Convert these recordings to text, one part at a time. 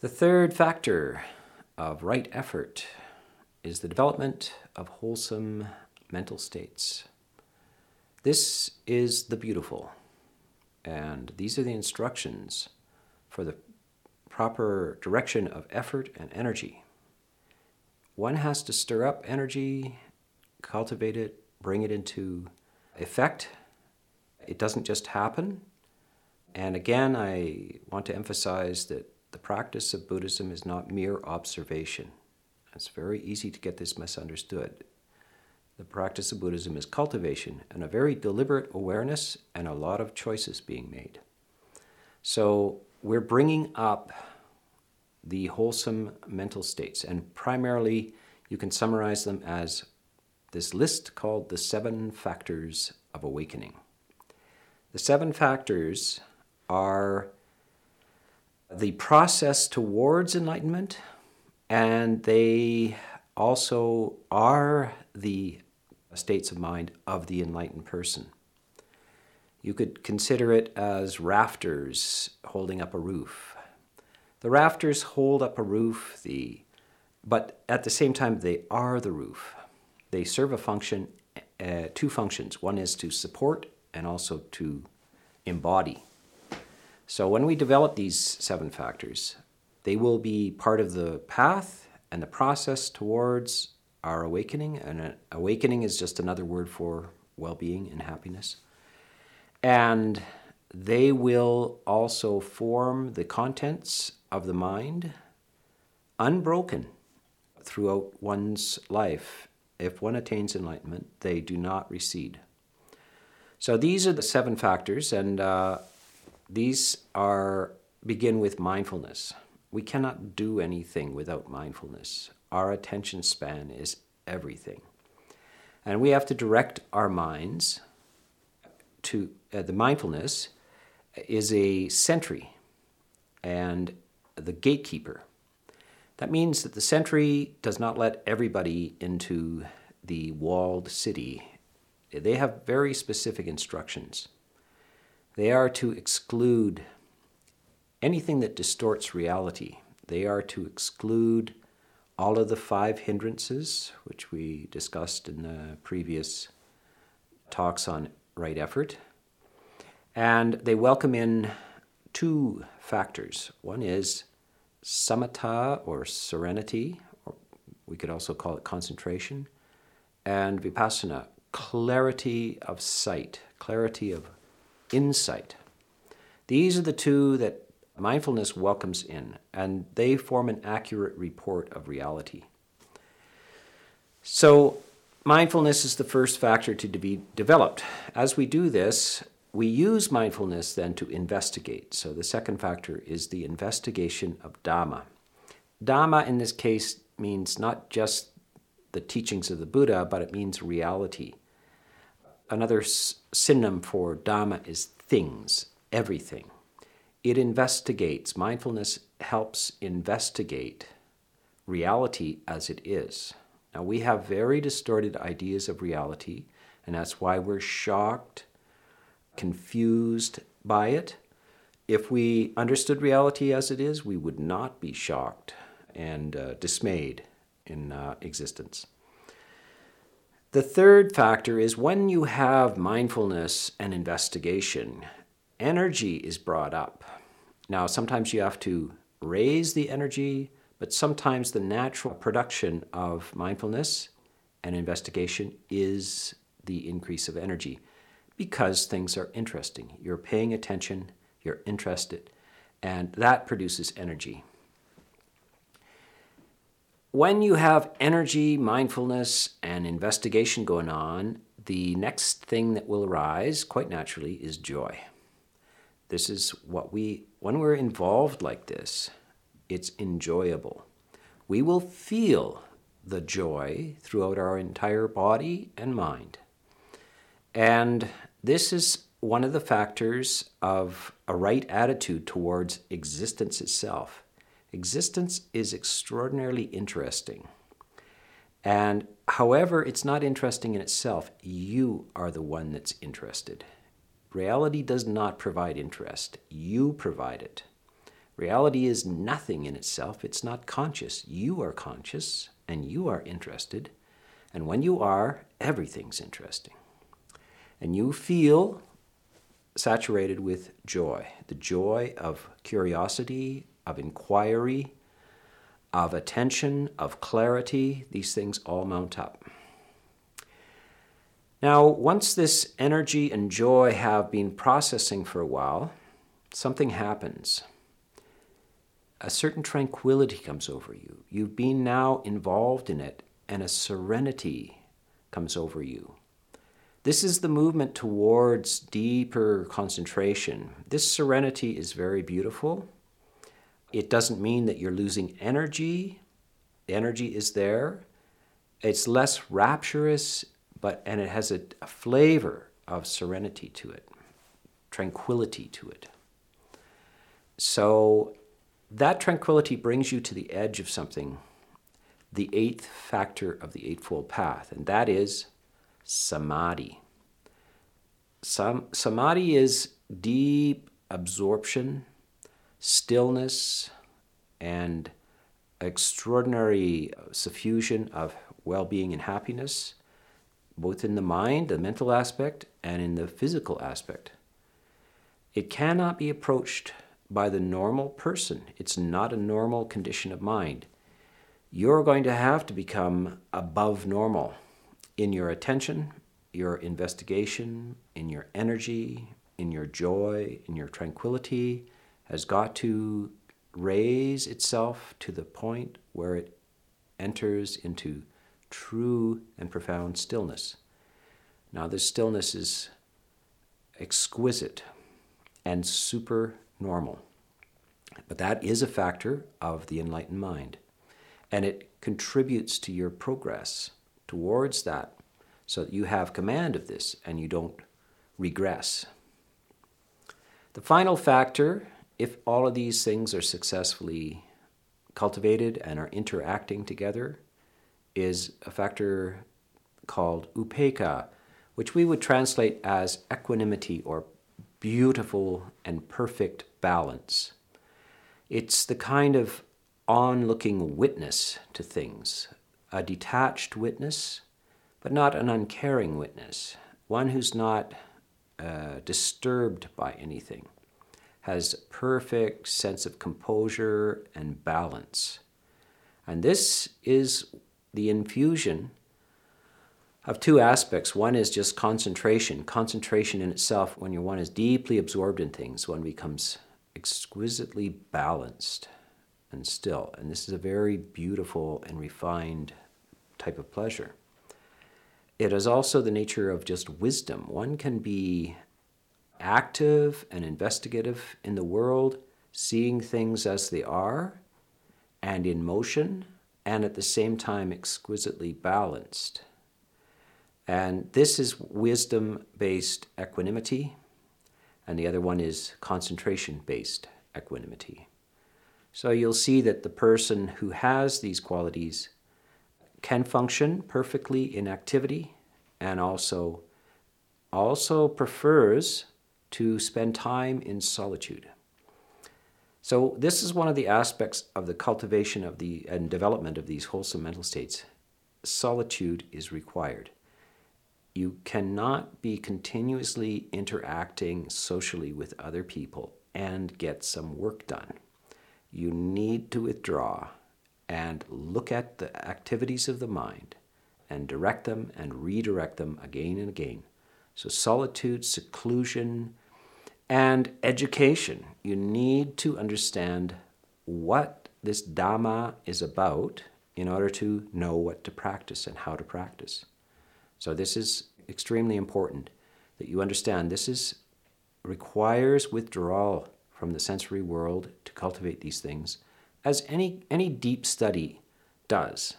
The third factor of right effort is the development of wholesome mental states. This is the beautiful, and these are the instructions for the proper direction of effort and energy. One has to stir up energy, cultivate it, bring it into effect. It doesn't just happen. And again, I want to emphasize that the practice of Buddhism is not mere observation. It's very easy to get this misunderstood. The practice of Buddhism is cultivation and a very deliberate awareness and a lot of choices being made. So we're bringing up the wholesome mental states, and primarily you can summarize them as this list called the seven factors of awakening. The seven factors are the process towards enlightenment, and they also are the states of mind of the enlightened person. You could consider it as rafters holding up a roof. The rafters hold up a roof, the, but at the same time, they are the roof. They serve a function, uh, two functions. One is to support and also to embody. So when we develop these seven factors, they will be part of the path and the process towards our awakening. And awakening is just another word for well being and happiness. And they will also form the contents of the mind unbroken throughout one's life. If one attains enlightenment, they do not recede. So these are the seven factors, and uh, these are begin with mindfulness. We cannot do anything without mindfulness. Our attention span is everything. And we have to direct our minds to uh, the mindfulness is a sentry and the gatekeeper. That means that the sentry does not let everybody into the walled city. They have very specific instructions. They are to exclude anything that distorts reality. They are to exclude all of the five hindrances, which we discussed in the previous talks on right effort. And they welcome in two factors. One is samatha or serenity, or we could also call it concentration, and vipassana, clarity of sight, clarity of insight. These are the two that mindfulness welcomes in, and they form an accurate report of reality. So, mindfulness is the first factor to be developed. As we do this, we use mindfulness then to investigate. So, the second factor is the investigation of Dhamma. Dhamma in this case means not just the teachings of the Buddha, but it means reality. Another synonym for Dhamma is things, everything it investigates, mindfulness helps investigate reality as it is. Now, we have very distorted ideas of reality, and that's why we're shocked, confused by it. If we understood reality as it is, we would not be shocked and uh, dismayed in uh, existence. The third factor is when you have mindfulness and investigation, energy is brought up. Now, sometimes you have to raise the energy, but sometimes the natural production of mindfulness and investigation is the increase of energy because things are interesting. You're paying attention, you're interested, and that produces energy. When you have energy, mindfulness, and investigation going on, the next thing that will arise, quite naturally, is joy. This is what we, when we're involved like this, it's enjoyable. We will feel the joy throughout our entire body and mind. And this is one of the factors of a right attitude towards existence itself. Existence is extraordinarily interesting. And however, it's not interesting in itself, you are the one that's interested. Reality does not provide interest, you provide it. Reality is nothing in itself, it's not conscious. You are conscious and you are interested. And when you are, everything's interesting. And you feel saturated with joy the joy of curiosity, of inquiry, of attention, of clarity. These things all mount up. Now, once this energy and joy have been processing for a while, something happens. A certain tranquility comes over you. You've been now involved in it, and a serenity comes over you. This is the movement towards deeper concentration. This serenity is very beautiful. It doesn't mean that you're losing energy. Energy is there. It's less rapturous, but and it has a, a flavor of serenity to it, tranquility to it. So that tranquility brings you to the edge of something, the eighth factor of the Eightfold Path, and that is samadhi. Sam, samadhi is deep absorption, stillness, and extraordinary suffusion of well being and happiness both in the mind, the mental aspect, and in the physical aspect. It cannot be approached by the normal person. It's not a normal condition of mind. You're going to have to become above normal in your attention, your investigation, in your energy, in your joy, in your tranquility, has got to raise itself to the point where it enters into true and profound stillness. Now, this stillness is exquisite and super normal. But that is a factor of the enlightened mind. And it contributes to your progress towards that so that you have command of this and you don't regress. The final factor, if all of these things are successfully cultivated and are interacting together, is a factor called upekkha, which we would translate as equanimity or beautiful and perfect balance. It's the kind of on-looking witness to things, a detached witness, but not an uncaring witness, one who's not uh, disturbed by anything, has perfect sense of composure and balance. And this is the infusion of two aspects. One is just concentration. Concentration in itself, when one is deeply absorbed in things, one becomes exquisitely balanced and still. And this is a very beautiful and refined type of pleasure. It is also the nature of just wisdom. One can be active and investigative in the world, seeing things as they are and in motion and at the same time exquisitely balanced. And this is wisdom based equanimity, and the other one is concentration based equanimity. So you'll see that the person who has these qualities can function perfectly in activity and also also prefers to spend time in solitude. So this is one of the aspects of the cultivation of the and development of these wholesome mental states. Solitude is required. You cannot be continuously interacting socially with other people and get some work done. You need to withdraw and look at the activities of the mind and direct them and redirect them again and again. So, solitude, seclusion, and education. You need to understand what this Dhamma is about in order to know what to practice and how to practice. So this is extremely important that you understand this is requires withdrawal from the sensory world to cultivate these things as any any deep study does.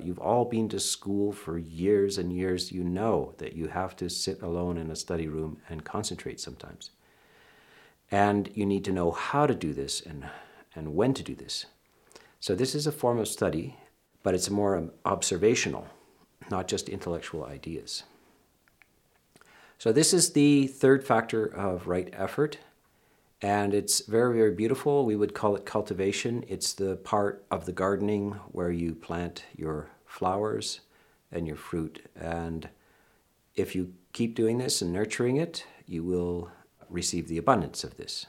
You've all been to school for years and years. You know that you have to sit alone in a study room and concentrate sometimes. And you need to know how to do this and, and when to do this. So, this is a form of study, but it's more observational, not just intellectual ideas. So, this is the third factor of right effort. And it's very, very beautiful. We would call it cultivation. It's the part of the gardening where you plant your flowers and your fruit. And if you keep doing this and nurturing it, you will receive the abundance of this.